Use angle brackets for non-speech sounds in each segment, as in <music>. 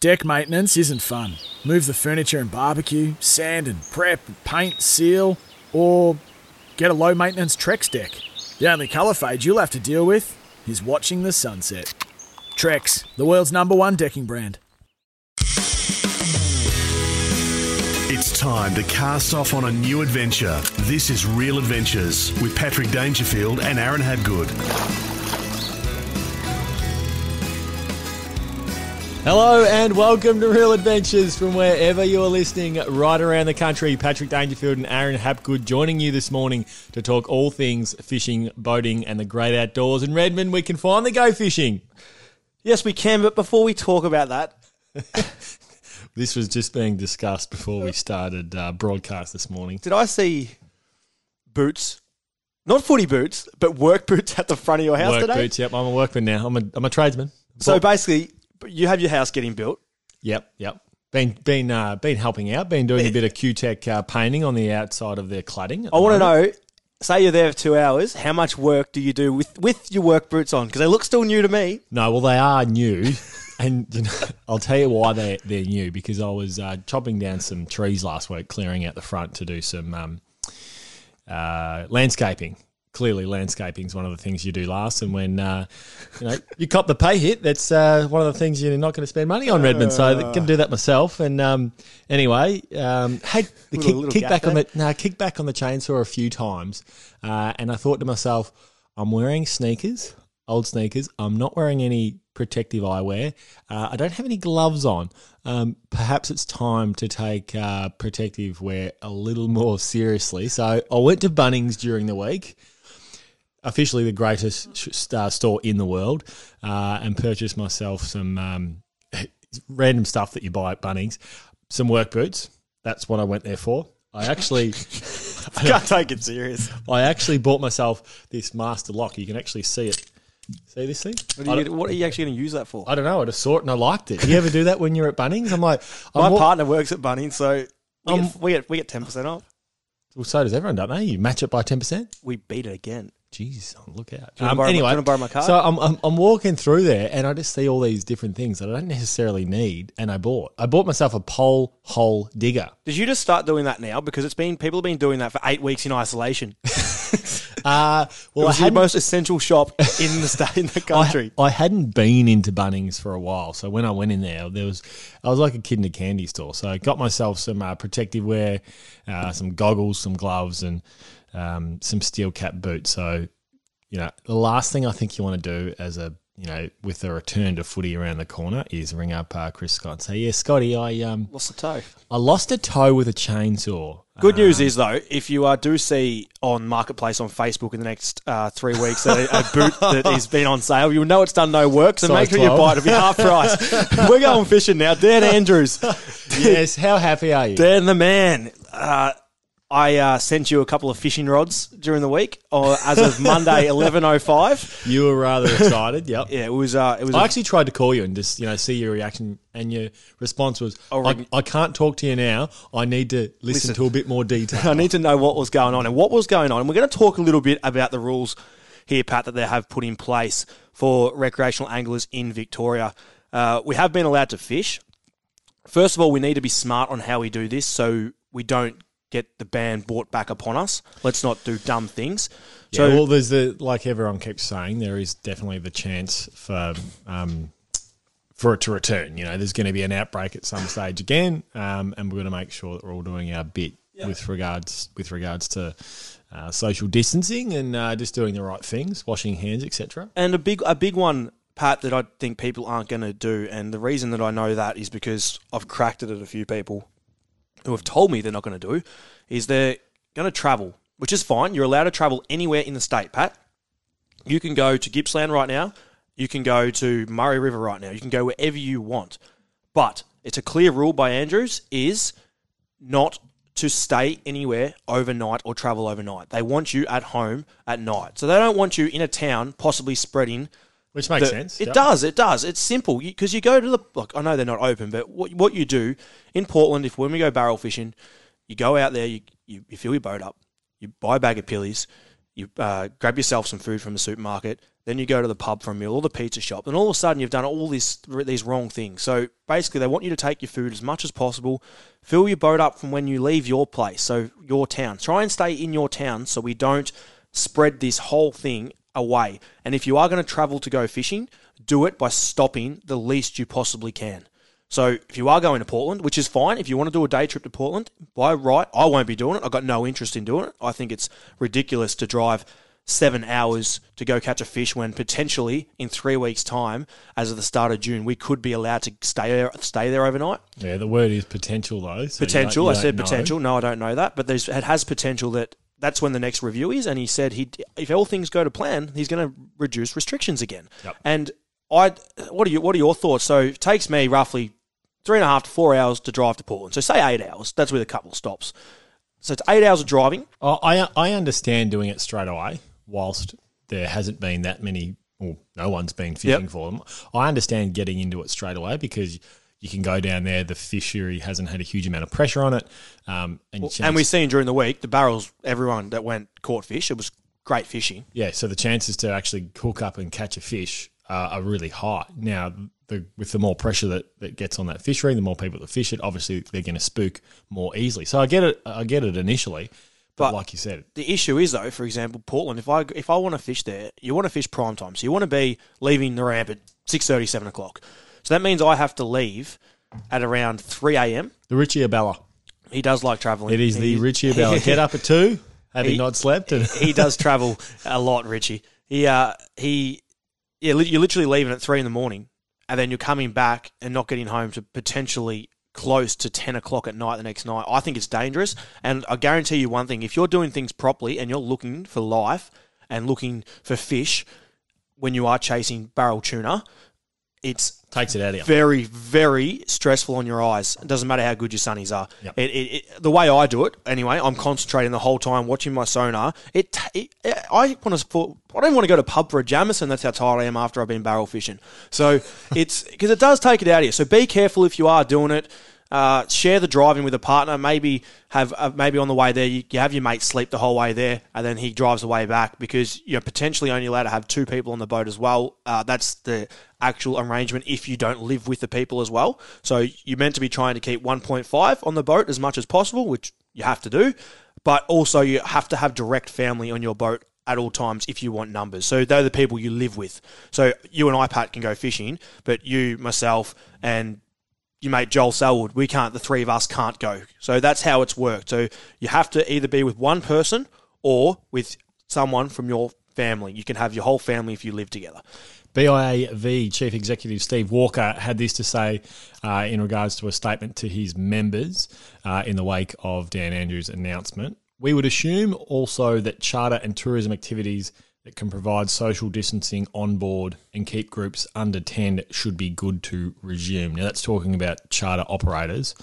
Deck maintenance isn't fun. Move the furniture and barbecue, sand and prep, paint, seal, or get a low maintenance Trex deck. The only colour fade you'll have to deal with is watching the sunset. Trex, the world's number one decking brand. It's time to cast off on a new adventure. This is Real Adventures with Patrick Dangerfield and Aaron Habgood. Hello and welcome to Real Adventures from wherever you're listening right around the country. Patrick Dangerfield and Aaron Habgood joining you this morning to talk all things fishing, boating, and the great outdoors. In Redmond, we can finally go fishing. Yes, we can, but before we talk about that, <laughs> This was just being discussed before we started uh, broadcast this morning. did I see boots? Not footy boots, but work boots at the front of your house Work today. boots. Yep, I'm a workman now. I'm a, I'm a tradesman. So basically, you have your house getting built. Yep, yep. Been been uh, been helping out. Been doing a bit of Cutek uh, painting on the outside of their cladding. I the want to know. Say you're there for two hours. How much work do you do with with your work boots on? Because they look still new to me. No, well, they are new, <laughs> and you know, <laughs> I'll tell you why they they're new because I was uh, chopping down some trees last week, clearing out the front to do some um, uh, landscaping. Clearly, landscaping is one of the things you do last, and when uh, you know you cop the pay hit, that's uh, one of the things you're not going to spend money on, Redmond. So I can do that myself. And um, anyway, um, had <laughs> the Little- kick, little kick gap back on the no, kick back on the chainsaw a few times, uh, and I thought to myself, I'm wearing sneakers, old sneakers. I'm not wearing any protective eyewear. Uh, I don't have any gloves on. Um, perhaps it's time to take uh, protective wear a little more seriously. So I went to Bunnings during the week. Officially, the greatest sh- uh, store in the world, uh, and purchased myself some um, <laughs> random stuff that you buy at Bunnings. Some work boots. That's what I went there for. I actually, <laughs> Can't take it serious. I actually bought myself this master lock. You can actually see it. See this thing? What are, you, what are you actually going to use that for? I don't know. I just saw it and I liked it. Do you ever do that when you're at Bunnings? I'm like, I'm My wa- partner works at Bunnings, so we Um, get, we get we get ten percent off. Well, so does everyone, don't they? You match it by ten percent. We beat it again. Jeez, look out. Um, borrow anyway, you wanna borrow my card? so I'm, I'm I'm walking through there and I just see all these different things that I don't necessarily need, and I bought. I bought myself a pole hole digger. Did you just start doing that now? Because it's been people have been doing that for eight weeks in isolation. <laughs> Uh, well, I was your hadn't, most essential shop in the state in the <laughs> country. I, I hadn't been into Bunnings for a while, so when I went in there, there was I was like a kid in a candy store. So I got myself some uh, protective wear, uh, some goggles, some gloves, and um, some steel cap boots. So you know, the last thing I think you want to do as a you know with a return to footy around the corner is ring up uh, Chris Scott and say, "Yeah, Scotty, I um Lost the toe. I lost a toe with a chainsaw." Good news is though, if you uh, do see on Marketplace on Facebook in the next uh, three weeks a, a boot <laughs> that has been on sale, you'll know it's done no work. So Size make sure you buy it. It'll be half <laughs> price. We're going fishing now. Dan Andrews, yes, how happy are you? Dan the man. I uh, sent you a couple of fishing rods during the week, or as of Monday <laughs> eleven oh five. You were rather excited. Yep. <laughs> Yeah, it was. Uh, it was. I a- actually tried to call you and just you know see your reaction, and your response was, I'll I, "I can't talk to you now. I need to listen, Listen. to a bit more detail." <laughs> I need to know what was going on and what was going on. And we're going to talk a little bit about the rules here, Pat, that they have put in place for recreational anglers in Victoria. Uh, we have been allowed to fish. First of all, we need to be smart on how we do this so we don't get the ban brought back upon us. Let's not do dumb things. Yeah, So, well, there's the like everyone keeps saying, there is definitely the chance for um, for it to return. You know, there's going to be an outbreak at some stage again, um, and we're going to make sure that we're all doing our bit with regards with regards to uh, social distancing and uh, just doing the right things, washing hands, etc. and a big a big one, Pat, that I think people aren't going to do, and the reason that I know that is because I've cracked it at a few people who have told me they're not going to do, is they're going to travel, which is fine. You're allowed to travel anywhere in the state, Pat. You can go to Gippsland right now. You can go to Murray River right now. You can go wherever you want. But it's a clear rule by Andrews is not to stay anywhere overnight or travel overnight. They want you at home at night. So they don't want you in a town possibly spreading Which makes the- sense. It yep. does. It does. It's simple because you, go to the. Look, I know they're not open, but what what you do in Portland, if when we go barrel fishing, you go out there, you you, you fill your boat up, you buy a bag of pillies, you uh, grab yourself some food from the supermarket, then you go to the pub for a meal or the pizza shop, and all of a sudden you've done all this these wrong things. So basically, they want you to take your food as much as possible, fill your boat up from when you leave your place, so your town. Try and stay in your town so we don't spread this whole thing away. And if you are going to travel to go fishing, do it by stopping the least you possibly can. So if you are going to Portland, which is fine, if you want to do a day trip to Portland, by right, I won't be doing it. I've got no interest in doing it. I think it's ridiculous to drive seven hours to go catch a fish when potentially in three weeks' time, as of the start of June, we could be allowed to stay there, stay there overnight. Yeah, the word is potential though. so you potential. don't- I you said don't know. potential. No, I don't know that, but there's it has potential that that's when the next review is. And he said he if all things go to plan, he's going to reduce restrictions again. Yep. And I, what are you? What are your thoughts? So it takes me roughly three and a half to four hours to drive to Portland. So say eight hours. That's with a couple of stops. So it's eight hours of driving. Oh, I I understand doing it straight away, whilst there hasn't been that many, or no one's been fishing Yep. for them. I understand getting into it straight away because you can go down there. The fishery hasn't had a huge amount of pressure on it, um, and, And chance- we've seen during the week the barrels. Everyone that went caught fish. It was great fishing. yeah, so the chances to actually hook up and catch a fish uh, are really high. Now, the, with the more pressure that, that gets on that fishery, the more people that fish it, obviously they're going to spook more easily. So I get it. I get it initially, but, But- like you said, The issue is though, for example, Portland. If I if I want to fish there, you want to fish prime time, so you want to be leaving the ramp at six thirty, seven o'clock. So that means I have to leave at around three a.m. the Richie Abella. He does like traveling. It is the He- Richie <laughs> Abella. Get up at two, having He- not slept, and he does travel a lot, Richie. He uh he yeah, you're literally leaving at three in the morning, and then you're coming back and not getting home to potentially close to ten o'clock at night the next night. I think it's dangerous, and I guarantee you one thing: if you're doing things properly and you're looking for life and looking for fish when you are chasing barrel tuna, it's takes it out of you. very, very stressful on your eyes. It doesn't matter how good your sunnies are. Yep. It, it, it, the way I do it, anyway, I'm concentrating the whole time, watching my sonar. It, it I want to, I don't want to go to pub for a Jameson. That's how tired I am after I've been barrel fishing. So <laughs> it's because it does take it out of you. So be careful if you are doing it. Uh, share the driving with a partner. Maybe have uh, maybe on the way there you, you have your mate sleep the whole way there, and then he drives the way back because you're potentially only allowed to have two people on the boat as well. Uh, that's the actual arrangement if you don't live with the people as well. So you're meant to be trying to keep 1.5 on the boat as much as possible, which you have to do, but also you have to have direct family on your boat at all times if you want numbers. So they're the people you live with. So you and I, Pat, can go fishing, but you, myself, and your mate Joel Selwood, we can't, the three of us can't go. So that's how it's worked. So you have to either be with one person or with someone from your family. You can have your whole family if you live together. BIAV Chief Executive Steve Walker had this to say uh, in regards to a statement to his members uh, in the wake of Dan Andrews' announcement. We would assume also that charter and tourism activities that can provide social distancing on board and keep groups under 10 should be good to resume. Now, that's talking about charter operators.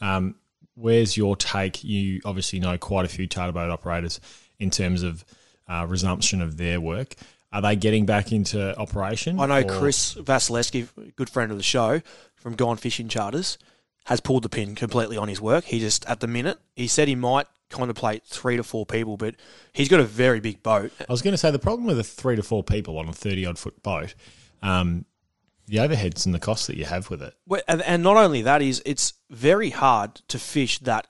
Um, where's your take? You obviously know quite a few charter boat operators in terms of uh, resumption of their work. Are they getting back into operation? I know or- Chris Vasilevsky, good friend of the show from Gone Fishing Charters, has pulled the pin completely on his work. He just, at the minute, he said he might contemplate three to four people, but he's got a very big boat. I was going to say the problem with the three to four people on a thirty odd foot boat, um, the overheads and the costs that you have with it. Well, And, and not only that is it's very hard to fish that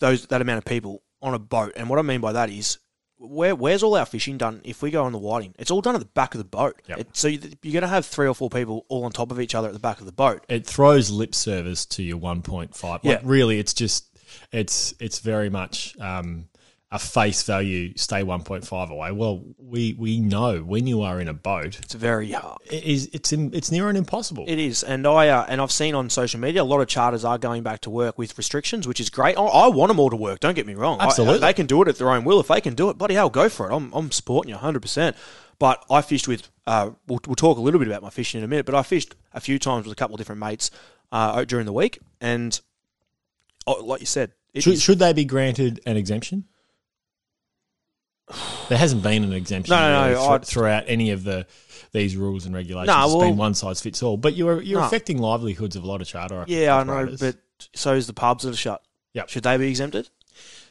those that amount of people on a boat. And what I mean by that is where where's all our fishing done if we go on the whiting? It's all done at the back of the boat. Yep. It, so you, you're going to have three or four people all on top of each other at the back of the boat. It throws lip service to your one point five. Like Yeah. really, it's just it's it's very much um, a face value. Stay one point five away. Well, we we know when you are in a boat, It's very hard. it is it's in, it's near and impossible. It is, and I uh, and I've seen on social media a lot of charters are going back to work with restrictions, which is great. I, I want them all to work. Don't get me wrong. I- Absolutely. they can do it at their own will. If they can do it, bloody hell, go for it. I'm I'm supporting you 100. percent But I fished with. Uh, we'll, we'll talk a little bit about my fishing in a minute. But I fished a few times with a couple of different mates uh, during the week. And oh, like you said, Should, is- should they be granted an exemption? There hasn't been an exemption No, no, no, really thr- I'd- throughout any of the these rules and regulations. No, it's well- been one size fits all. But you're you're No. affecting livelihoods of a lot of charter. yeah, I know, but so is the pubs that are shut. Yep. Should they be exempted?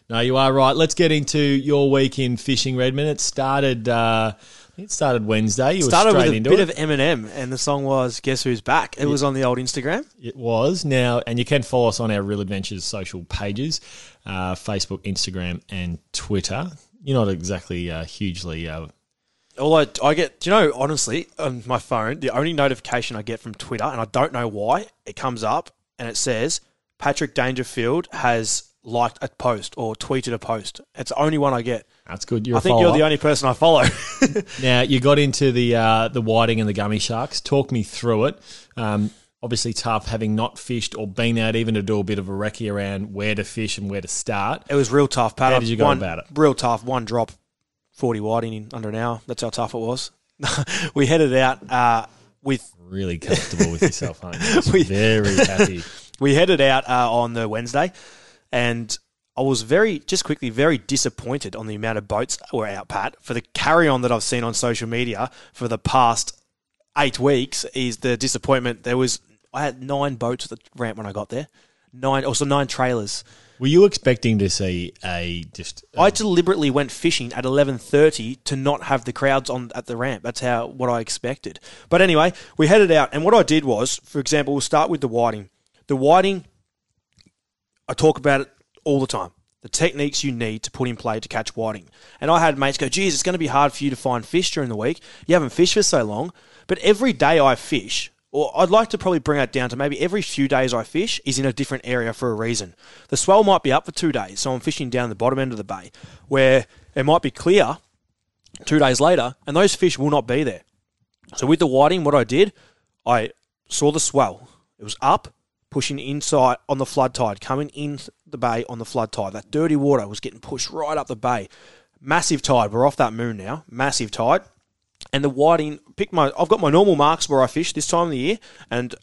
No, you are right. Let's get into your week in fishing, Redmond. It started. Uh, it started Wednesday. You Started with a bit it. of Eminem, and the song was "Guess Who's Back." It was on the old Instagram. It was now, and you can follow us on our Real Adventures social pages, uh, Facebook, Instagram, and Twitter. You're not exactly uh, hugely. Uh, All I, I get, do you know, honestly, on my phone, the only notification I get from Twitter, and I don't know why, it comes up and it says Patrick Dangerfield has liked a post or tweeted a post. It's the only one I get. that's good. You're I think you're the only person I follow. <laughs> Now you got into the uh, the whiting and the gummy sharks. Talk me through it. Um, obviously tough having not fished or been out even to do a bit of a recce around where to fish and where to start. it was real tough, Pat. How did you go one- about it? Real tough. One drop, 40 whiting in under an hour. That's how tough it was. <laughs> we headed out uh, with Really comfortable with yourself, aren't you? <laughs> We- Very happy. <laughs> we headed out uh, on the Wednesday, and I was very, just quickly, very disappointed on the amount of boats that were out, Pat. For the carry on that I've seen on social media for the past eight weeks is the disappointment. There was, I had nine boats at the ramp when I got there, nine, also nine trailers. Were you expecting to see a just? Uh, I deliberately went fishing at eleven thirty to not have the crowds on at the ramp. That's how what I expected. But anyway, we headed out, and what I did was, for example, we'll start with the whiting. The whiting, I talk about it all the time. The techniques you need to put in play to catch whiting. And I had mates go, geez, it's going to be hard for you to find fish during the week. You haven't fished for so long. But every day I fish, or I'd like to probably bring that down to maybe every few days I fish is in a different area for a reason. The swell might be up for two days, so I'm fishing down the bottom end of the bay, where it might be clear two days later, and those fish will not be there. So with the whiting, what I did, I saw the swell. It was up, pushing inside on the flood tide, coming in the bay on the flood tide. That dirty water was getting pushed right up the bay. Massive tide. We're off that moon now. Massive tide. And the whiting, pick my. I've got my normal marks where I fish this time of the year, and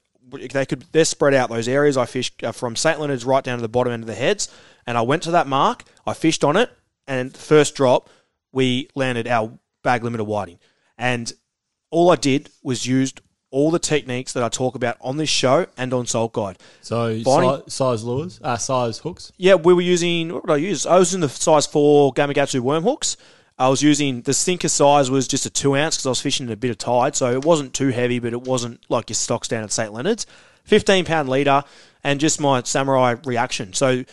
they could they're spread out. Those areas I fish uh, from St Leonard's right down to the bottom end of the heads, and I went to that mark. I fished on it, and the first drop, we landed our bag limiter whiting, and all I did was used all the techniques that I talk about on this show and on Salt Guide. so si- size lures, uh, size hooks. Yeah, we were using what did I use? I was using the size four Gamakatsu worm hooks. I was using the sinker size was just a two ounce because I was fishing in a bit of tide, so it wasn't too heavy, but it wasn't like your stock down at St Leonard's. Fifteen pound leader, and just my samurai reaction. So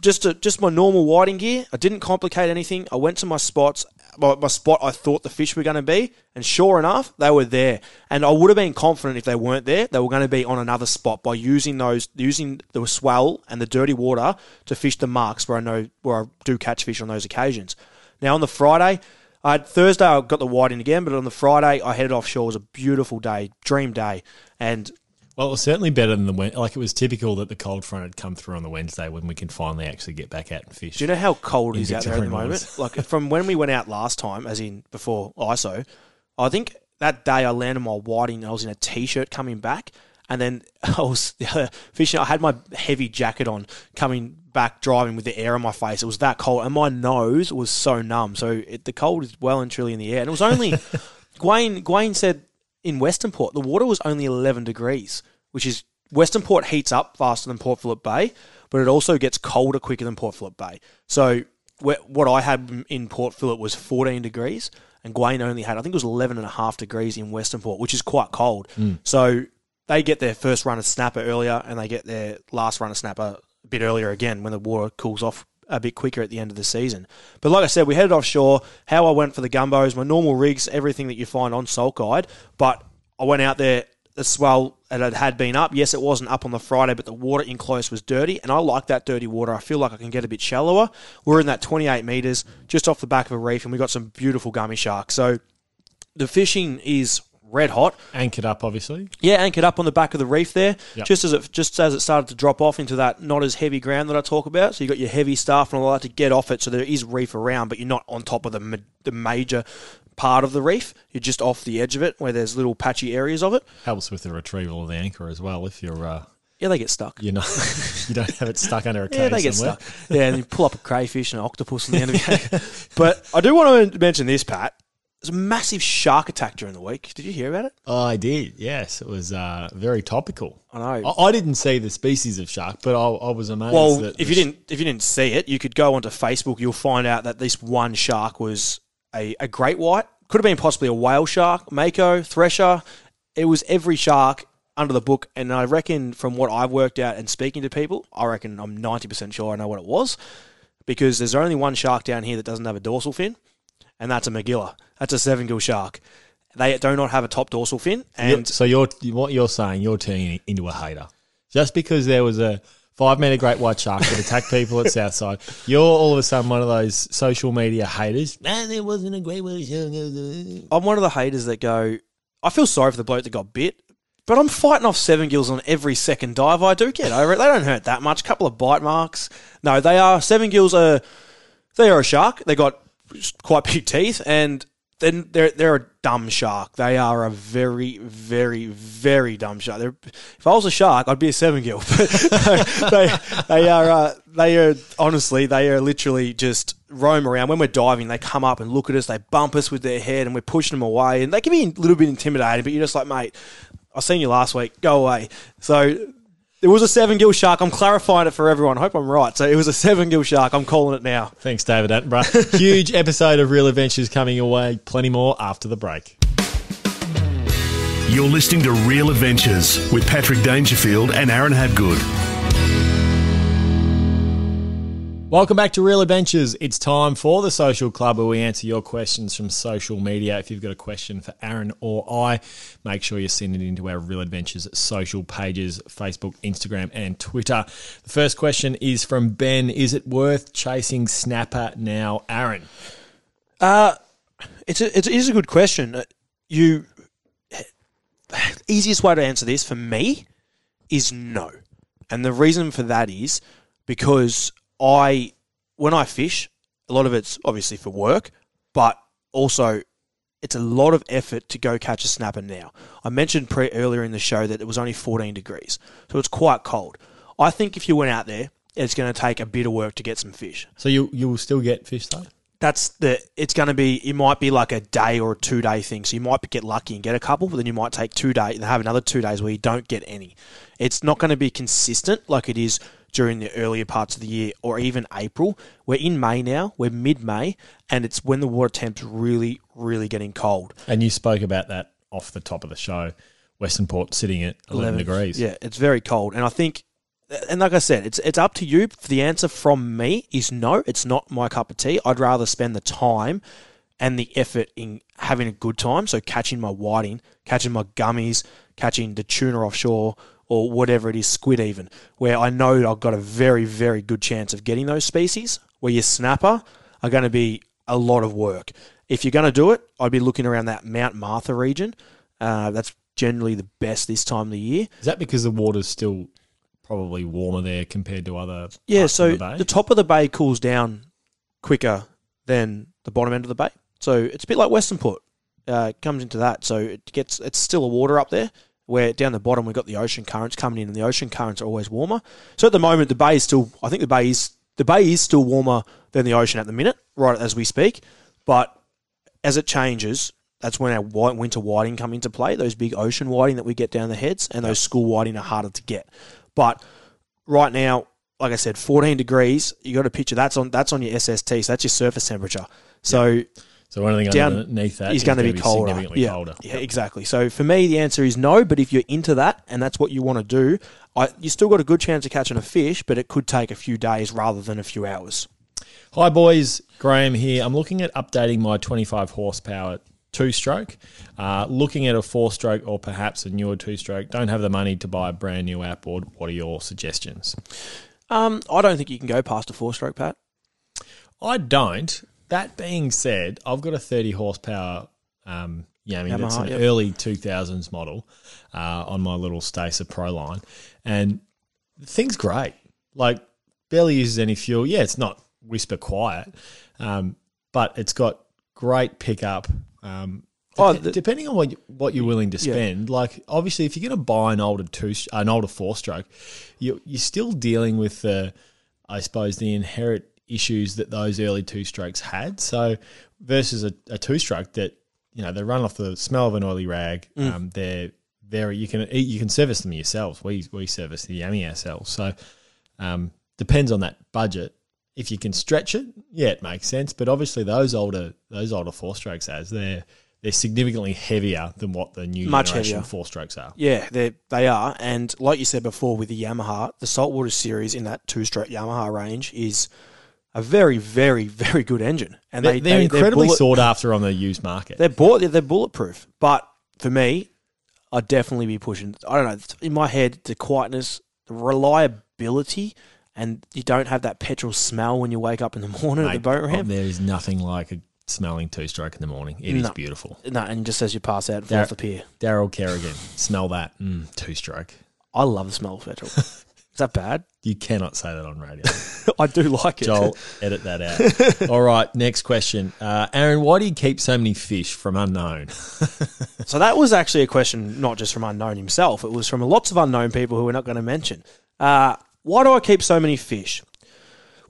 just a, just my normal whiting gear. I didn't complicate anything. I went to my spots, my, my spot I thought the fish were going to be, and sure enough, they were there. And I would have been confident if they weren't there, they were going to be on another spot by using those, using the swell and the dirty water to fish the marks where I know where I do catch fish on those occasions. Now on the Friday. I had Thursday I got the whiting again, but on the Friday I headed offshore. It was a beautiful day, dream day, and Well, it was certainly better than the like. It was typical that the cold front had come through on the Wednesday when we can finally actually get back out and fish. Do you know how cold it In is out there at the moment? like <laughs> from when we went out last time, as in before ISO, I think that day I landed my whiting. and I was in a t-shirt coming back, and then <laughs> I was <laughs> fishing. I had my heavy jacket on coming back, driving with the air on my face. It was that cold, and my nose was so numb. So it, the cold is well and truly in the air. And it was only <laughs> Gwayne. Gwaine said in Western Port the water was only eleven degrees, which is Western Port heats up faster than Port Phillip Bay, but it also gets colder quicker than Port Phillip Bay. So what I had in Port Phillip was 14 degrees, and Gwayne only had, I think it was 11 and a half degrees in Western Port, which is quite cold. Mm. So they get their first run of snapper earlier, and they get their last run of snapper a bit earlier again when the water cools off a bit quicker at the end of the season. But like I said, we headed offshore. How I went for the gumbos, my normal rigs, everything that you find on Salt Guide. But I went out there, the swell and it had been up. Yes, it wasn't up on the Friday, but the water in close was dirty, and I like that dirty water. I feel like I can get a bit shallower. We're in that 28 meters, just off the back of a reef, and we got some beautiful gummy sharks. So the fishing is red hot. Anchored up, obviously. Yeah, anchored up on the back of the reef there, Yep. just as it just as it started to drop off into that not as heavy ground that I talk about. So you got your heavy stuff and all that to get off it. So there is reef around, but you're not on top of the ma- the major part of the reef. You're just off the edge of it where there's little patchy areas of it. Helps with the retrieval of the anchor as well if you're uh, Yeah, they get stuck. You know, <laughs> you don't have it stuck under a cage <laughs> Yeah, they get somewhere. stuck. Yeah, and you pull up a crayfish and an octopus on the end of it. <laughs> but I do want to mention this, Pat. There's a massive shark attack during the week. Did you hear about it? Oh, I did. Yes, it was uh, very topical. I know. I, I didn't see the species of shark, but I, I was amazed. Well, that if you didn't if you didn't see it, you could go onto Facebook. You'll find out that this one shark was a, a great white. Could have been possibly a whale shark, mako, thresher. It was every shark under the book, and I reckon from what I've worked out and speaking to people, I reckon I'm ninety percent sure I know what it was, because there's only one shark down here that doesn't have a dorsal fin, and that's a Magilla. That's a seven gill shark. They do not have a top dorsal fin, and so you're what you're saying, you're turning into a hater. Just because there was a five meter great white shark that attacked <laughs> people at Southside, you're all of a sudden one of those social media haters. Man, there wasn't a great white shark. I'm one of the haters that go, I feel sorry for the bloke that got bit, but I'm fighting off seven gills on every second dive. I do get over it. They don't hurt that much. couple of bite marks. No, they are seven gills are they are a shark. They got quite big teeth and then they're they're a dumb shark. They are a very, very, very dumb shark. They're, if I was a shark, I'd be a seven gill. <laughs> They they are uh, they are honestly they are literally just roam around. When we're diving, they come up and look at us. They bump us with their head, and we're pushing them away. And they can be a little bit intimidating, but you're just like, mate, I seen you last week. Go away. So. There was a seven gill shark. I'm clarifying it for everyone. I hope I'm right. So it was a seven gill shark. I'm calling it now. Thanks, David Attenborough. <laughs> Huge episode of Real Adventures coming away. Plenty more after the break. You're listening to Real Adventures with Patrick Dangerfield and Aaron Habgood. Welcome back to Real Adventures. It's time for the Social Club where we answer your questions from social media. If you've got a question for Aaron or I, make sure you send it into our Real Adventures social pages Facebook, Instagram, and Twitter. The first question is from Ben Is it worth chasing Snapper now, Aaron? Uh, it's a, it's, a good question. Uh, You easiest way to answer this for me is no, and the reason for that is because I when I fish, a lot of it's obviously for work, but also it's a lot of effort to go catch a snapper now. I mentioned pre- earlier in the show that it was only 14 degrees, so it's quite cold. I think if you went out there, it's going to take a bit of work to get some fish So you you will still get fish though? that's the it's going to be it might be like a day or a two day thing so you might get lucky and get a couple but then you might take two days and have another two days where you don't get any it's not going to be consistent like it is during the earlier parts of the year or even april we're in may now we're mid-may and it's when the water temp's really really getting cold And you spoke about that off the top of the show. Western Port sitting at 11, degrees. Yeah, it's very cold, and I think, and like I said, it's it's up to you. The answer from me is no. It's not my cup of tea. I'd rather spend the time and the effort in having a good time. So catching my whiting, catching my gummies, catching the tuna offshore. Or whatever it is, squid even, where I know I've got a very, very good chance of getting those species. Where your snapper are going to be a lot of work. If you're going to do it, I'd be looking around that Mount Martha region. Uh, that's generally the best this time of the year. Is that because the water's still probably warmer there compared to other Yeah, so the, the top of the bay cools down quicker than the bottom end of the bay. So it's a bit like Western Port. Uh, comes into that. So it gets it's still a water up there. Where down the bottom we've got the ocean currents coming in, and the ocean currents are always warmer. So at the moment the bay is still. I think the bay is the bay is still warmer than the ocean at the minute, right as we speak. But as it changes, that's when our white winter whiting come into play. Those big ocean whiting that we get down the heads, and those school whiting are harder to get. But right now, like I said, 14 degrees. You got to picture that's on that's on your SST, so that's your surface temperature. So so anything down- underneath that he's going to gonna be colder. significantly yeah, colder. yeah, exactly. So for me, the answer is no. But if you're into that and that's what you want to do, I, you still got a good chance of catching a fish, but it could take a few days rather than a few hours. Hi, boys. Graham here. I'm looking at updating my 25 horsepower two stroke, uh, looking at a four stroke or perhaps a newer two stroke. Don't have the money to buy a brand new outboard. What are your suggestions? Um, I don't think you can go past a four stroke, Pat. I don't. That being said, I've got a 30 horsepower um, Yami that's an yep. early 2000s model uh, on my little Stacer Pro line. And the thing's great. Like, barely uses any fuel. Yeah, it's not whisper quiet, um, but it's got great pickup. Um, Oh, Dep- the- depending on what you, what you're willing to spend, like obviously, if you're going to buy an older two, an older four stroke, you you're still dealing with the, I suppose, the inherent issues that those early two strokes had. So versus a, a two stroke that you know they run off the smell of an oily rag. Mm. Um, they're very you can you can service them yourselves. We we service the Yummy ourselves. So um, depends on that budget. If you can stretch it, yeah, it makes sense. But obviously, those older those older four strokes as they're they're significantly heavier than what the new Much generation heavier. four strokes are. Yeah, they they are, and like you said before, with the Yamaha, the saltwater series in that two-stroke Yamaha range is a very, very, very good engine, and They're, they, they're they incredibly bullet, sought after on the used market. They're bullet, they're bulletproof, but for me, I'd definitely be pushing. I don't know. In my head, the quietness, the reliability, and you don't have that petrol smell when you wake up in the <laughs> morning at the Mate, boat oh, ramp. there is nothing like a smelling two stroke in the morning. It is No. beautiful. No, and just as you pass out, Dar- the pier, Darryl Kerrigan, smell that mm, two stroke. I love the smell of petrol. <laughs> Is that bad? You cannot say that on radio. <laughs> I do like it. Joel, edit that out. <laughs> All right, next question. Uh, Aaron, why do you keep so many fish from unknown? So that was actually a question not just from unknown himself. It was from lots of unknown people who we're not going to mention. Uh, why do I keep so many fish?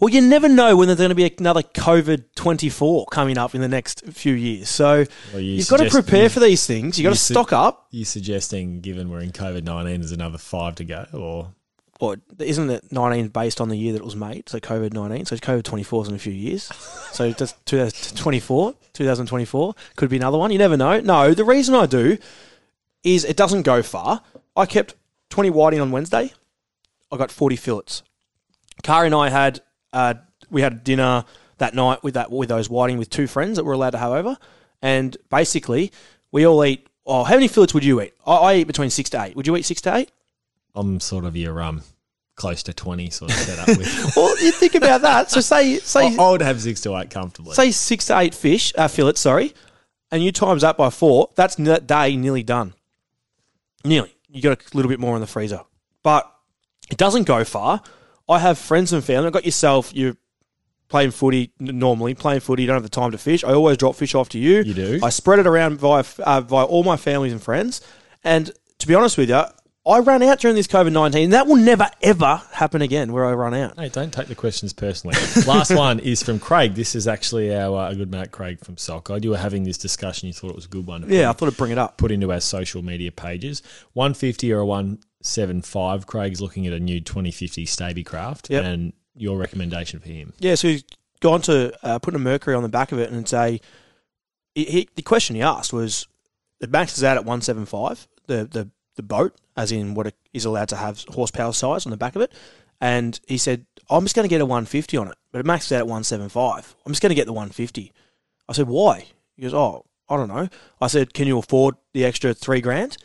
Well, you never know when there's going to be another COVID twenty four coming up in the next few years. So Well, you you've got to prepare for these things. You've got to su- stock up. You're suggesting, given we're in COVID 19, there's another five to go? Or Or isn't it nineteen based on the year that it was made? So COVID nineteen. So COVID twenty four is in a few years. <laughs> So just 2024, 2024 could be another one. You never know. No, the reason I do is it doesn't go far. I kept 20 whiting on Wednesday. I got 40 fillets. Kari and I had uh, we had dinner that night with that with those whiting with two friends that were allowed to have over, and basically we all eat. Oh, how many fillets would you eat? I, I eat between six to eight. Would you eat six to eight? I'm sort of your um, close to 20 sort of set up with. <laughs> Well, you think about that. So say say I, I would have six to eight comfortably. say six to eight fish uh, fillets, sorry, and you times that by four. That's that day nearly done. Nearly. You got a little bit more in the freezer, but it doesn't go far. I have friends and family. I've got yourself. You're playing footy normally. Playing footy, you don't have the time to fish. I always drop fish off to you. You do? I spread it around via uh, via all my families and friends. And to be honest with you, I ran out during this COVID nineteen. That will never ever happen again. Where I run out. Hey, don't take the questions personally. Last <laughs> one is from Craig. This is actually our uh, good mate Craig from Sockeye. You were having this discussion. You thought it was a good one. Yeah, I thought I'd bring it up. put into our social media pages. One fifty or a one seven five. Craig's looking at a new twenty fifty Stabicraft, Yep. and your recommendation for him. Yeah, so he's gone to uh, put a Mercury on the back of it and say, he, he, the question he asked was, the max is out at 175, the, the, the boat, as in what it is allowed to have horsepower size on the back of it. And he said, I'm just going to get a 150 on it, but it maxes out at 175. I'm just going to get the 150. I said, why? He goes, oh, I don't know. I said, can you afford the extra three grand?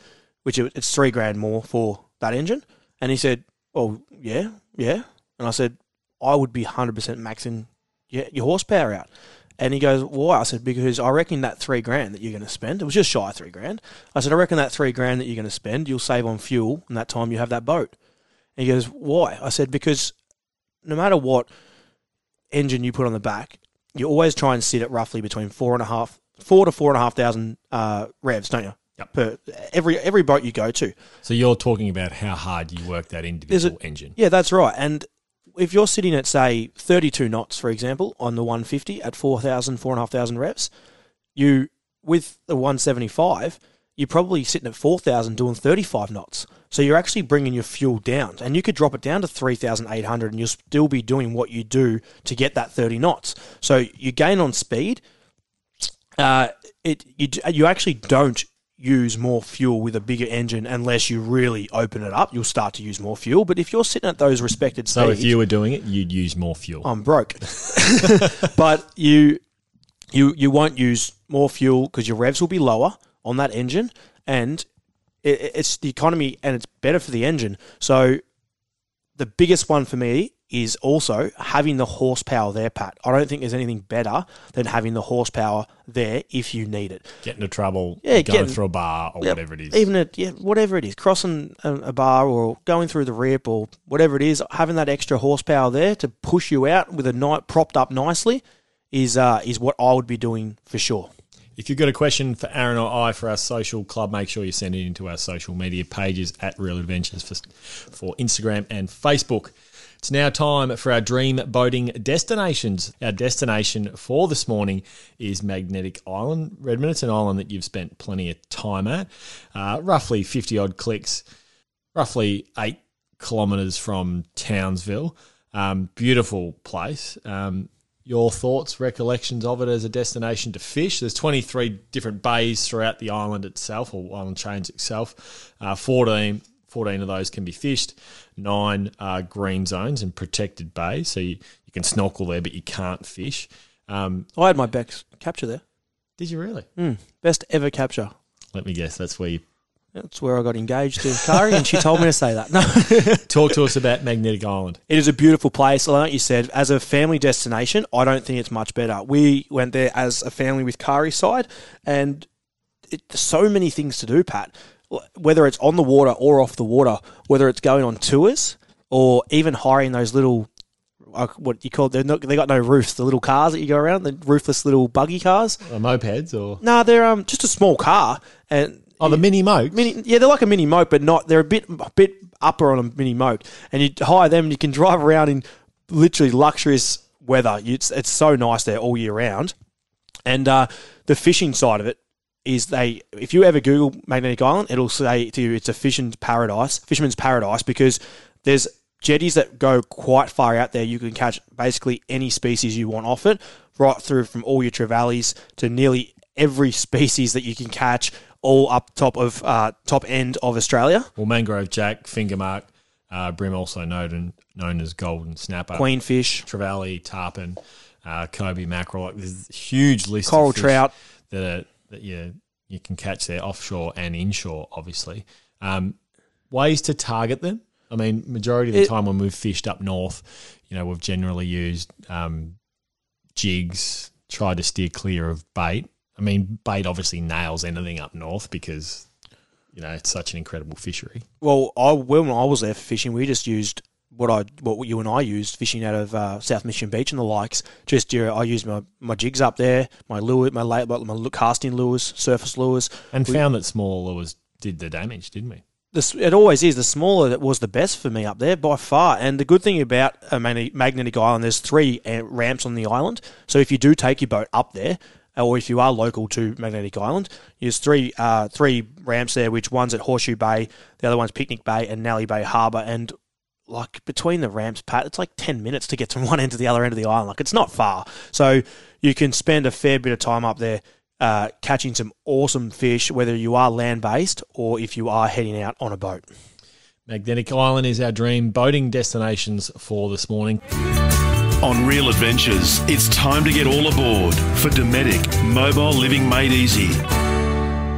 Which it's three grand more for that engine. And he said, oh, yeah, yeah. And I said, I would be 100% maxing your, your horsepower out. And he goes, why? I said, because I reckon that three grand that you're going to spend, it was just shy of three grand. I said, I reckon that three grand that you're going to spend, you'll save on fuel in that time you have that boat. And he goes, why? I said, because no matter what engine you put on the back, you always try and sit at roughly between four and a half, four to four and a half thousand uh, revs, don't you? Yep. Per every every boat you go to. So you're talking about how hard you work that individual engine. Yeah, that's right. And if you're sitting at say 32 knots, for example, on the 150 at 4,000, 4,500 revs, you with the 175, you're probably sitting at 4,000 doing 35 knots. So you're actually bringing your fuel down, and you could drop it down to 3,800, and you'll still be doing what you do to get that 30 knots. So you gain on speed. Uh, it you you actually don't use more fuel with a bigger engine unless you really open it up. You'll start to use more fuel. But if you're sitting at those respected So speeds, if you were doing it, you'd use more fuel. I'm broke. <laughs> but you you you won't use more fuel because your revs will be lower on that engine, and it, it's the economy and it's better for the engine. So the biggest one for me is also having the horsepower there, Pat. I don't think there's anything better than having the horsepower there if you need it. Get into trouble, Yeah, going getting- through a bar or Yep. whatever it is. Even at yeah, whatever it is, crossing a, a bar or going through the rip or whatever it is, having that extra horsepower there to push you out with a night propped up nicely is uh, is what I would be doing for sure. If you've got a question for Aaron or I for our social club, make sure you send it into our social media pages at Real Adventures for, for Instagram and Facebook. It's now time for our dream boating destinations. Our destination for this morning is Magnetic Island. Redmond, it's an island that you've spent plenty of time at, uh, roughly 50 odd clicks, roughly eight kilometres from Townsville. Um, beautiful place. Um, your thoughts, recollections of it as a destination to fish? There's 23 different bays throughout the island itself, or island chains itself. Uh, 14 14 of those can be fished. Nine are green zones and protected bays, so you, you can snorkel there, but you can't fish. Um, I had my best capture there. did you really? Mm, best ever capture. Let me guess. That's where you That's where I got engaged to Kari, and she told me to say that. No. <laughs> talk to us about Magnetic Island. It is a beautiful place. Like you said, as a family destination, I don't think it's much better. We went there as a family with Kari's side, and it, so many things to do, Pat. Whether it's on the water or off the water, whether it's going on tours or even hiring those little, uh, what you call they're not, they got no roofs, the little cars that you go around, the roofless little buggy cars. Uh, mopeds or No, they're um just a small car, and oh the mini moke. Mini, yeah, they're like a mini moke, but not. They're a bit a bit upper on a mini moke, and you hire them, and you can drive around in literally luxurious weather. It's it's so nice there all year round, and uh, the fishing side of it is they. If you ever Google Magnetic Island, it'll say to you it's a fishing paradise, fisherman's paradise, because there's jetties that go quite far out there. You can catch basically any species you want off it, right through from all your trevallies to nearly every <laughs> species that you can catch, all up top of uh, top end of Australia. Well, mangrove jack, finger mark, uh, brim, also known known as golden snapper, Queenfish, trevally, tarpon, uh, Kobe mackerel. Like, there's a huge list coral of fish trout. that are, that you you can catch there offshore and inshore. Obviously, um, ways to target them. I mean, majority of the It- time when we've fished up north, you know, we've generally used um, jigs, tried to steer clear of bait. I mean, bait obviously nails anything up north because you know it's such an incredible fishery. Well, I when I was there for fishing, we just used what I what you and I used fishing out of uh, South Mission Beach and the likes. Just your, I used my, my jigs up there, my lure, my late, my casting lures, surface lures. And We- found that smaller lures did the damage, didn't we? This, it always is. The smaller that was the best for me up there by far. And the good thing about uh, Magnetic Island, there's three uh, ramps on the island. So if you do take your boat up there, or if you are local to Magnetic Island, there's three uh, three ramps there. Which one's at Horseshoe Bay, the other one's Picnic Bay and Nelly Bay Harbour. And like between the ramps, Pat, it's like ten minutes to get from <laughs> one end to the other end of the island. Like it's not far, so you can spend a fair bit of time up there uh, catching some awesome fish, whether you are land based or if you are heading out on a boat. Magnetic Island is our dream boating destinations for this morning. On Real Adventures, it's time to get all aboard for Dometic Mobile Living Made Easy.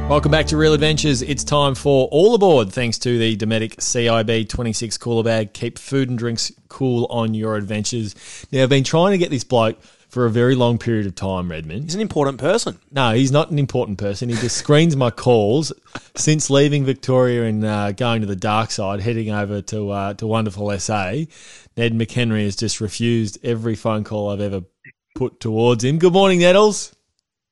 Welcome back to Real Adventures. It's time for all aboard thanks to the Dometic CIB 26 cooler bag. Keep food and drinks cool on your adventures. Now, I've been trying to get this bloke for a very long period of time, Redmond. He's an important person. No, he's not an important person. He just screens my calls since leaving Victoria and uh, going to the dark side, heading over to uh, to wonderful SA. Ned McHenry has just refused every phone call I've ever put towards him. Good morning, Nettles.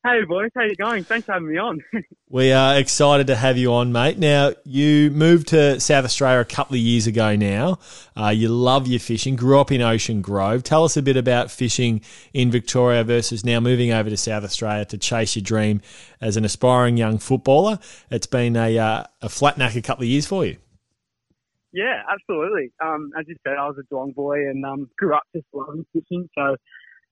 Hey boys, how you going? Thanks for having me on. <laughs> We are excited to have you on, mate. Now, you moved to South Australia a couple of years ago now. Uh, you love your fishing, grew up in Ocean Grove. Tell us a bit about fishing in Victoria versus now moving over to South Australia to chase your dream as an aspiring young footballer. It's been a, uh, a flat knack a couple of years for you. yeah, absolutely. Um, as you said, I was a Geelong boy and um, grew up just loving fishing. So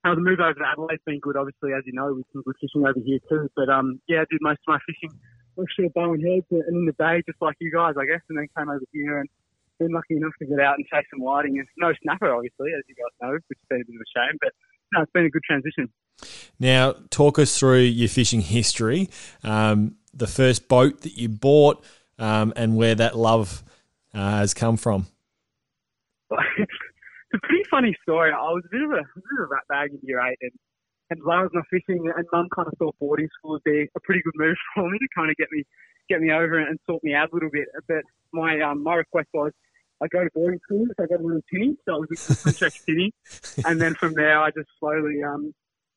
uh, the move over to Adelaide's been good, obviously, as you know, with some good fishing over here too. But um, yeah, I did most of my fishing offshore Barwon Heads and in the bay, just like you guys, I guess, and then came over here and been lucky enough to get out and chase some whiting. And no snapper, obviously, as you guys know, which has been a bit of a shame. But no, it's been a good transition. Now, talk us through your fishing history, um, the first boat that you bought, um, and where that love uh, has come from. <laughs> it's a pretty funny story. I was a bit of a, a bit of a rat bag in year eight, and and I was not fishing, and Mum kind of thought boarding school would be a pretty good move <laughs> for me to kind of get me get me over and sort me out a little bit. But my um, my request was I go to boarding school, so I got a little tinny, so I was a contract tinny, and then from there I just slowly um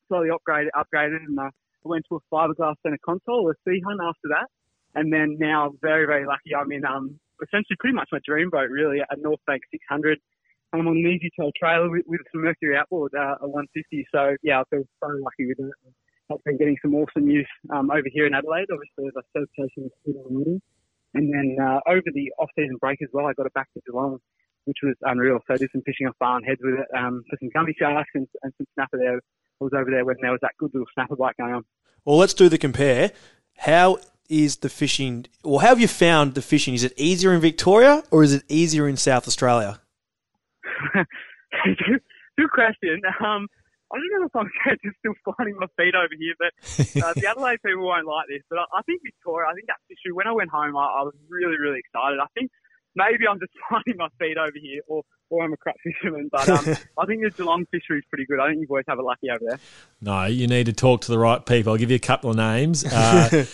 slowly upgraded upgraded and uh, I went to a fiberglass centre console, a sea hunt after that, and then now very very lucky. I'm in um essentially pretty much my dream boat really at North Bank 600. I'm on an easy tail trailer with, with some Mercury outboard, uh, a 150. So yeah, I feel so lucky with it. I've been getting some awesome use um, over here in Adelaide. Obviously, as said, chasing the and then uh, over the off-season break as well, I got it back to Geelong, which was unreal. So I did some fishing off Barwon Heads with it um, for some gummy sharks and, and some snapper there. I was over there when there was that good little snapper bite going on. Well, let's do the compare. How is the fishing, or how have you found the fishing? Is it easier in Victoria or is it easier in South Australia? <laughs> good, question. Um, I don't know if I'm <laughs> just still finding my feet over here, but uh, the Adelaide people won't like this. But I, I think Victoria, I think that fishery, when I went home, I, I was really, really excited. I think maybe I'm just <laughs> finding my feet over here, or, or I'm a crap fisherman. But um, I think the Geelong fishery is pretty good. I think you boys have it lucky over there. No, you need to talk to the right people. I'll give you a couple of names. Uh,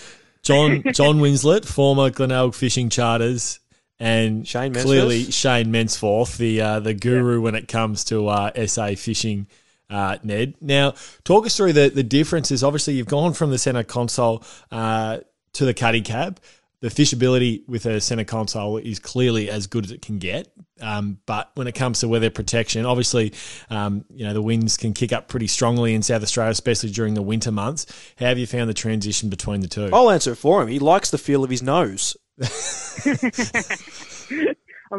John John Winslet, former Glenelg Fishing Charters, and Shane Mensforth? clearly Shane Mensforth, the uh, the guru when it comes to uh, SA fishing. Uh, Ned, now talk us through the the differences. Obviously, you've gone from the center console uh, to the caddy cab. The fishability with a center console is clearly as good as it can get. Um, but when it comes to weather protection, obviously, um, you know the winds can kick up pretty strongly in South Australia, especially during the winter months. How have you found the transition between the two? I'll answer it for him. He likes the feel of his nose. I'm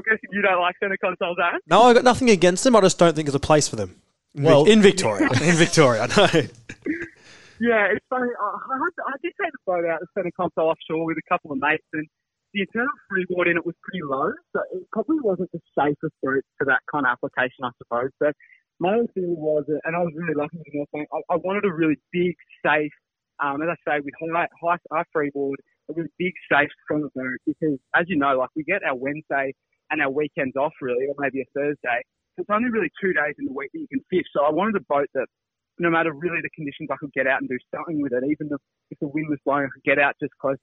guessing you don't like centre consoles, Aaron? No, I've got nothing against them. I just don't think there's a place for them. In Well- Vic- in Victoria, <laughs> in Victoria, no. Yeah, it's funny. I, I, had to- I did take the boat out and the centre console offshore with a couple of mates, and the internal freeboard in it was pretty low, so it probably wasn't the safest route for that kind of application, I suppose. But my own feeling was, uh, and I was really lucky with the North Bank, I, I wanted a really big, safe, um, as I say, with high, high, high freeboard, really big, safe, boat, because as you know, like we get our Wednesday and our weekends off really, or maybe a Thursday. So it's only really two days in the week that you can fish. So I wanted a boat that no matter really the conditions, I could get out and do something with it. Even if, the wind was blowing, I could get out just close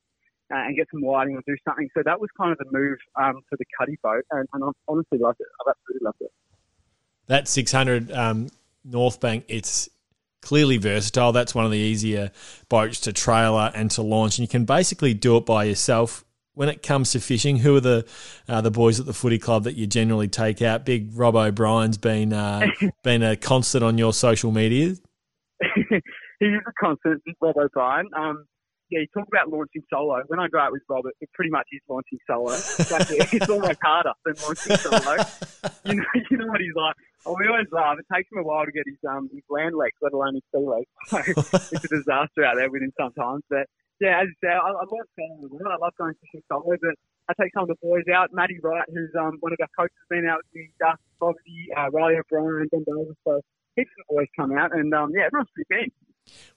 uh, and get some lighting or do something. So that was kind of the move um, for the Cuddy boat, and, and I've honestly loved it. I've absolutely loved it. that 600 um, North Bank, it's clearly versatile. That's one of the easier boats to trailer and to launch, and you can basically do it by yourself. When it comes to fishing, who are the uh, the boys at the footy club that you generally take out? Big Rob O'Brien's been uh, <laughs> been a constant on your social media. <laughs> he is a constant, Rob O'Brien. Um, yeah, you talk about launching solo. When I go out with Robert, it pretty much is launching solo. It's, like, <laughs> it's almost harder than launching solo. You know, you know what he's like. Oh, we always laugh. It takes him a while to get his um his land legs, let alone his sea legs. <laughs> So it's a <laughs> disaster out there with him sometimes. But yeah, as you say, I, I love solo as. I love going fishing solo, but I take some of the boys out. Matty Wright, who's um one of our coaches, been out with me. Dusty Fogarty, uh, Riley O'Brien, and Ben Davis. So heaps of boys come out, and um yeah, everyone's pretty keen.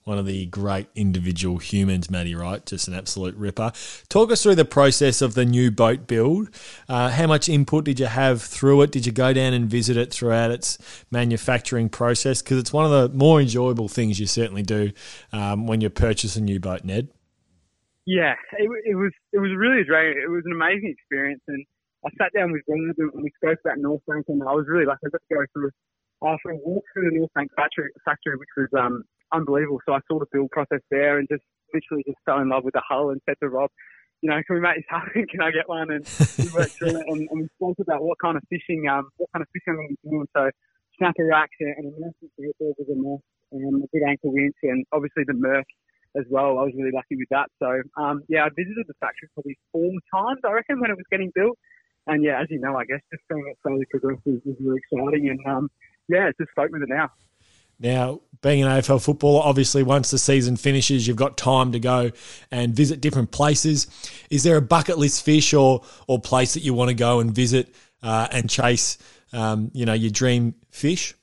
One of the great individual humans, Matty Wright, just an absolute ripper. Talk us through the process of the new boat build. Uh, how much input did you have through it? Did you go down and visit it throughout its manufacturing process? Because it's one of the more enjoyable things you certainly do um, when you purchase a new boat, Ned. Yeah, it, it was it was really great. It was an amazing experience, and I sat down with Rob and we spoke about North Bank, and I was really lucky. I got to go through after a walk through the North Bank factory, factory which was um, unbelievable. So I saw the build process there, and just literally just fell in love with the hull, and said to Rob, you know, can we make this happen? <laughs> Can I get one? And we worked through it, and, and we spoke about what kind of fishing, um, what kind of fishing I'm going to be doing. So snapper racks and an immersive surfboard was a must, and a good anchor winch, and obviously the Merc as well. I was really lucky with that. So um, yeah, I visited the factory probably four times, I reckon, when it was getting built. And yeah, as you know, I guess just seeing it slowly progress is, was really exciting. And um, yeah, it's just stoked with it now. Now, being an AFL footballer, obviously, once the season finishes, you've got time to go and visit different places. Is there a bucket list fish or or place that you want to go and visit uh, and chase? Um, you know, your dream fish.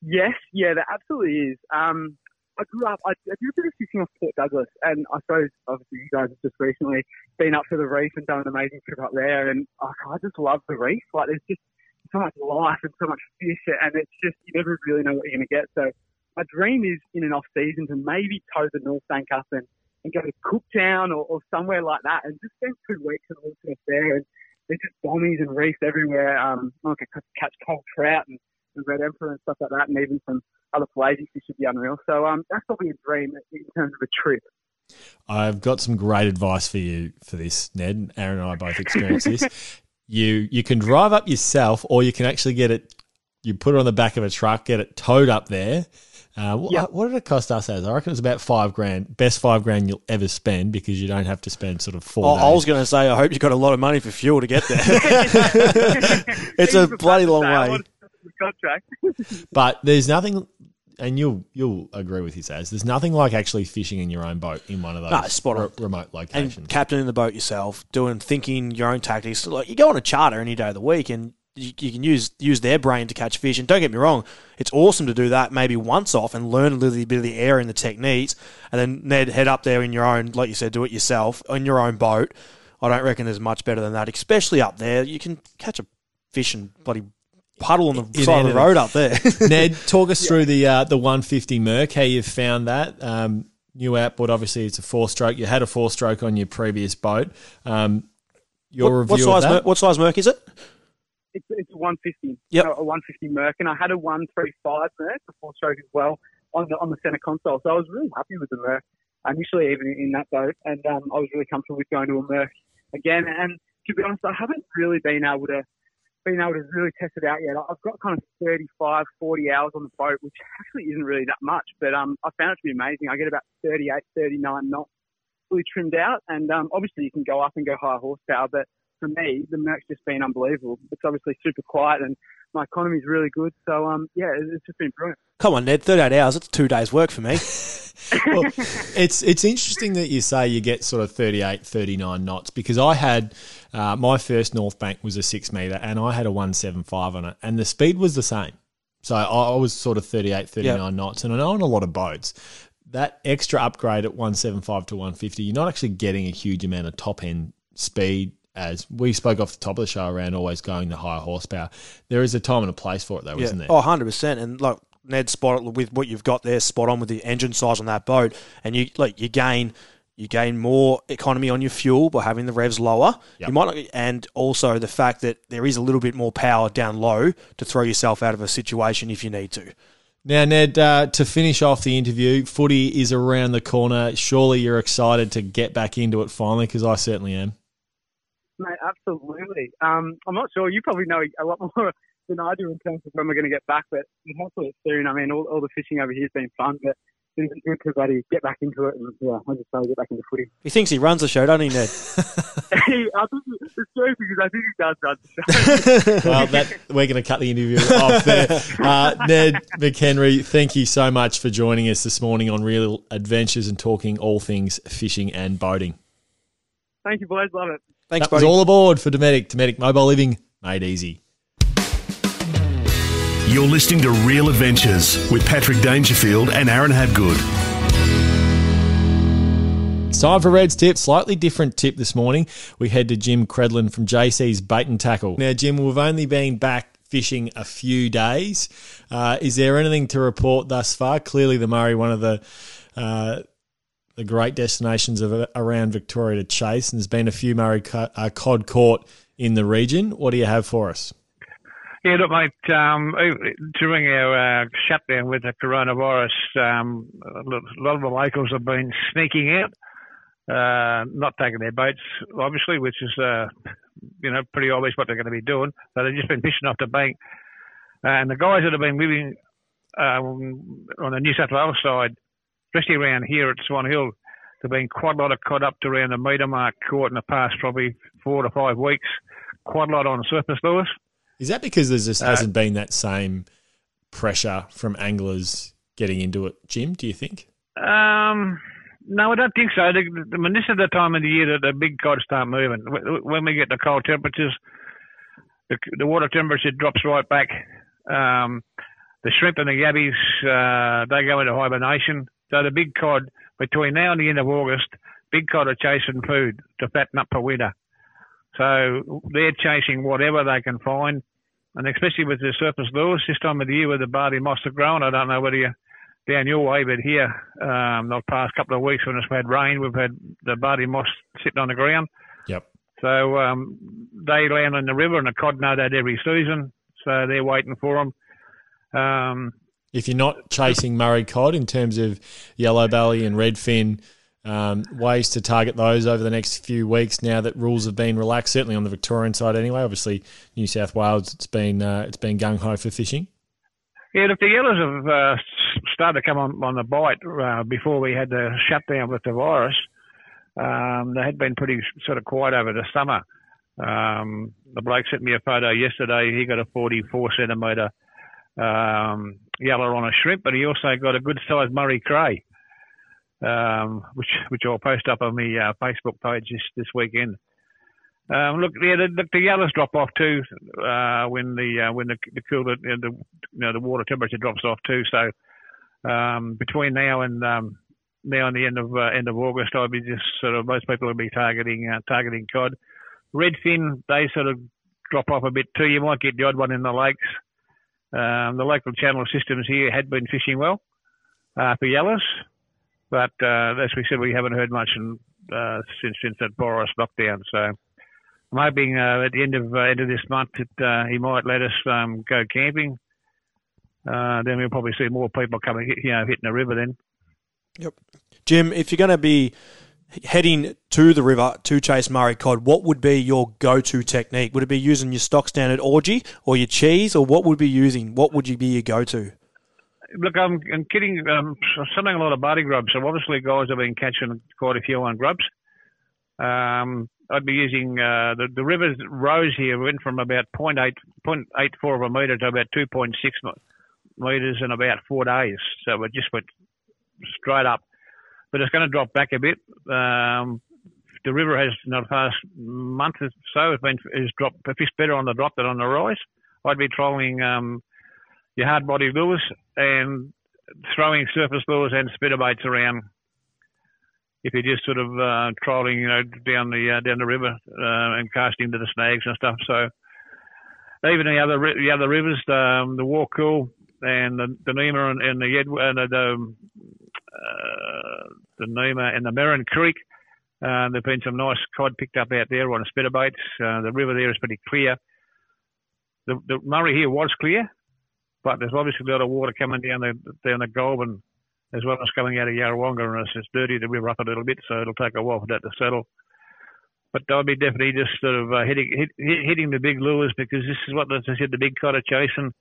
Yes, yeah, there absolutely is. Um, I grew up, I, I did a bit of fishing off Port Douglas, and I suppose obviously you guys have just recently been up to the reef and done an amazing trip up there, and oh, I just love the reef. Like there's just so much life and so much fish, and it's just you never really know what you're going to get. So my dream is in an off season to maybe tow the North Bank up and, and go to Cooktown or, or somewhere like that, and just spend two weeks and the us there. And there's just bommies and reefs everywhere. Um, I can catch coral trout and the red emperor and stuff like that, and even some other flavors fish would be unreal. So um, that's probably a dream in terms of a trip. I've got some great advice for you for this, Ned. Aaron and I both experienced this. <laughs> You you can drive up yourself, or you can actually get it. You put it on the back of a truck, get it towed up there. Uh, what, Yep. what did it cost us as? I reckon it was about five grand. Best five grand you'll ever spend because you don't have to spend sort of four. I, I was going to say, I hope you got a lot of money for fuel to get there. <laughs> it's a bloody long way. wanted to do the contract. But there's nothing, and you'll you'll agree with this as there's nothing like actually fishing in your own boat in one of those No, spot on. re- remote locations. and captaining the boat yourself, doing thinking your own tactics. Like you go on a charter any day of the week, and you, you can use use their brain to catch fish. And don't get me wrong, it's awesome to do that maybe once off and learn a little bit of the air and the techniques, and then Ned head up there in your own, like you said, do it yourself on your own boat. I don't reckon there's much better than that, especially up there. You can catch a fish and bloody puddle on the In side of the road up there. <laughs> Ned, talk us through the uh, the 150 Merc. How you've found that? Um, new outboard, obviously, it's a four stroke. You had a four stroke on your previous boat. Um, your what, what review of size? that? Mer- what size Merc is it? It's, it's a 150. Yep. A 150 Merc, and I had a 135 Merc, a four stroke as well, on the on the center console. So I was really happy with the Merc initially, even in that boat, and um, I was really comfortable with going to a Merc again. And to be honest, I haven't really been able to been able to really test it out yet. I've got kind of 35, 40 hours on the boat, which <laughs> actually isn't really that much, but um, I found it to be amazing. I get about 38, 39 knots fully trimmed out, and um, obviously you can go up and go higher horsepower, but for me, the Merc's just been unbelievable. It's obviously super quiet and my economy's really good. So, um, yeah, it's just been brilliant. Come on, Ned. Thirty-eight hours. It's two days' work for me. <laughs> well, <laughs> it's it's interesting that you say you get sort of 38, 39 knots because I had uh, my first North Bank was a six meter and I had a 175 on it and the speed was the same. So I, I was sort of 38, 39 Yep. knots and I know on a lot of boats that extra upgrade at 175 to 150, you're not actually getting a huge amount of top end speed. As we spoke off the top of the show around always going to higher horsepower, there is a time and a place for it, though, isn't there? Oh, 100%. And like Ned spot with what you've got there, spot on with the engine size on that boat, and you like you gain you gain more economy on your fuel by having the revs lower. Yep. You might not, and also the fact that there is a little bit more power down low to throw yourself out of a situation if you need to. Now, Ned, uh, to finish off the interview, footy is around the corner. Surely you're excited to get back into it finally, because I certainly am. Mate, absolutely. Um, I'm not sure. You probably know a lot more than I do in terms of when we're going to get back, but hopefully it's soon. I mean, all, all the fishing over here has been fun, but it's good to bloody get back into it. And yeah, I just try to get back into footy. He thinks he runs the show, doesn't he, Ned? <laughs> I think it's true because I think he does run the show. <laughs> Well, that, we're going to cut the interview off there. Uh, Ned McHenry, thank you so much for joining us this morning on Real Adventures and talking all things fishing and boating. Thank you, boys. Love it. Thanks, that was all aboard for Dometic. Dometic Mobile Living, made easy. You're listening to Real Adventures with Patrick Dangerfield and Aaron Habgood. It's time for Red's tip. Slightly different tip this morning. We head to Jim Credlin from JC's Bait and Tackle. Now, Jim, we've only been back fishing a few days. Uh, is there anything to report thus far? Clearly, the Murray, one of the uh, the great destinations of around Victoria to chase, and there's been a few Murray uh, cod caught in the region. What do you have for us? Yeah, look, mate, um, during our uh, shutdown with the coronavirus, um, a lot of the locals have been sneaking out, uh, not taking their boats, obviously, which is, uh, you know, pretty obvious what they're going to be doing. So they've just been fishing off the bank. And the guys that have been living um, on the New South Wales side, especially around here at Swan Hill, there've been quite a lot of caught up to around the metre mark caught in the past probably four to five weeks. Quite a lot on surface lures. Is that because there just Uh, hasn't been that same pressure from anglers getting into it, Jim? Do you think? Um, no, I don't think so. I mean, this is the time of the year that the big cod start moving. When we get the cold temperatures, the, the water temperature drops right back. Um, the shrimp and the yabbies, uh, they go into hibernation. So the big cod, between now and the end of August, big cod are chasing food to fatten up for winter. So they're chasing whatever they can find. And especially with the surface lures this time of the year where the barley moss are growing, I don't know whether you down your way, but here, um, the past couple of weeks when it's had rain, we've had the barley moss sitting on the ground. Yep. So um, they land in the river, and the cod know that every season, so they're waiting for them. Um, if you're not chasing Murray cod in terms of yellow belly and redfin, um, ways to target those over the next few weeks now that rules have been relaxed, certainly on the Victorian side anyway. Obviously, New South Wales, it's been uh, it's been gung ho for fishing. Yeah, look, the yellows have uh, started to come on, on the bite uh, before we had the shutdown with the virus. Um, they had been pretty sort of quiet over the summer. Um, the bloke sent me a photo yesterday. He got a 44 centimetre um, yellow on a shrimp, but he also got a good sized Murray Cray, um, which which I'll post up on the uh, Facebook page this, this weekend. Um, look, yeah, the, the, yellows drop off too uh, when the uh, when the the cooler the you know the water temperature drops off too. So um, between now and um, now and the end of uh, end of August, I'll be just sort of most people will be targeting uh, targeting cod. Redfin they sort of drop off a bit too. You might get the odd one in the lakes. Um, the local channel systems here had been fishing well uh, for yellows, but uh, as we said, we haven't heard much in, uh, since since that Boris lockdown. So I'm hoping uh, at the end of uh, end of this month that uh, he might let us um, go camping. Uh, then we'll probably see more people coming, you know, hitting the river. Then. Yep. Jim, if you're going to be heading to the river to chase Murray cod, what would be your go-to technique? Would it be using your stock standard orgy or your cheese, or what would be using? What would you be your go-to? Look, I'm, I'm kidding. Um, something a lot of body grubs. So obviously, guys have been catching quite a few on grubs. Um, I'd be using uh, the the rivers rose here went from about 0.8, 0.84 of a metre to about 2.6 metres in about four days. So it just went straight up. But it's going to drop back a bit. Um, the river has in the past month or so has been has dropped fish better on the drop than on the rise. I'd be trolling um, your hard body lures and throwing surface lures and spinnerbaits around if you're just sort of uh, trolling, you know, down the uh, down the river uh, and casting to the snags and stuff. So even the other the other rivers, um, the Wakool and the, the Niemur and, and the Ed, uh, the uh, the Niemur and the Merran Creek. Uh, there've been some nice cod picked up out there on spinnerbaits. Uh, the river there is pretty clear. The, the Murray here was clear, but there's obviously a lot of water coming down the down the Goulburn as well as coming out of Yarrawonga, and it's, it's dirty the river up a little bit, so it'll take a while for that to settle. But I'll be definitely just sort of uh, hitting hit, hitting the big lures because this is what, as I said, the big cod are chasing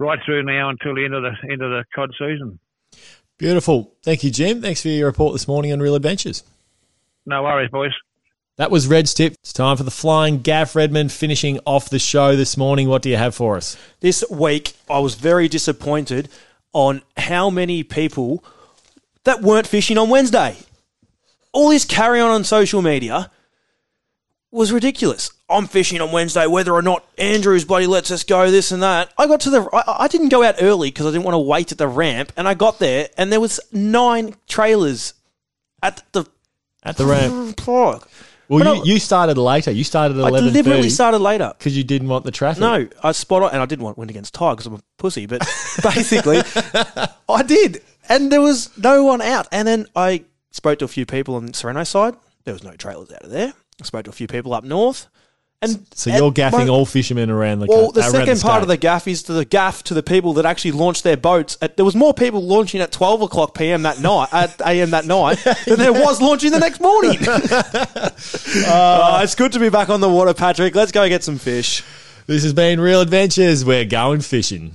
right through now until the end of the end of the cod season. Beautiful. Thank you, Jim. Thanks for your report this morning on Real Adventures. No worries, boys. That was Red's tip. It's time for the flying Gaff Redmond finishing off the show this morning. What do you have for us? This week, I was very disappointed on how many people that weren't fishing on Wednesday. All this carry on on social media was ridiculous. I'm fishing on Wednesday, whether or not Andrews bloody lets us go, this and that. I got to the, I, I didn't go out early because I didn't want to wait at the ramp, and I got there, and there was nine trailers at the at the ramp. Park. Well, you, you started later. You started at I eleven. deliberately started later because you didn't want the traffic. No, I spot on, and I didn't want to win against Ty because I'm a pussy. But <laughs> basically, I did, and there was no one out. And then I spoke to a few people on the Sorrento side. There was no trailers out of there. I spoke to a few people up north. And so you're gaffing my, all fishermen around the well. The second the part of the gaff is to the gaff to the people that actually launched their boats. At, there was more people launching at twelve o'clock p.m. that night, at a.m. that night, than there was launching the next morning. <laughs> <laughs> uh, it's good to be back on the water, Patrick. Let's go get some fish. This has been Real Adventures. We're going fishing.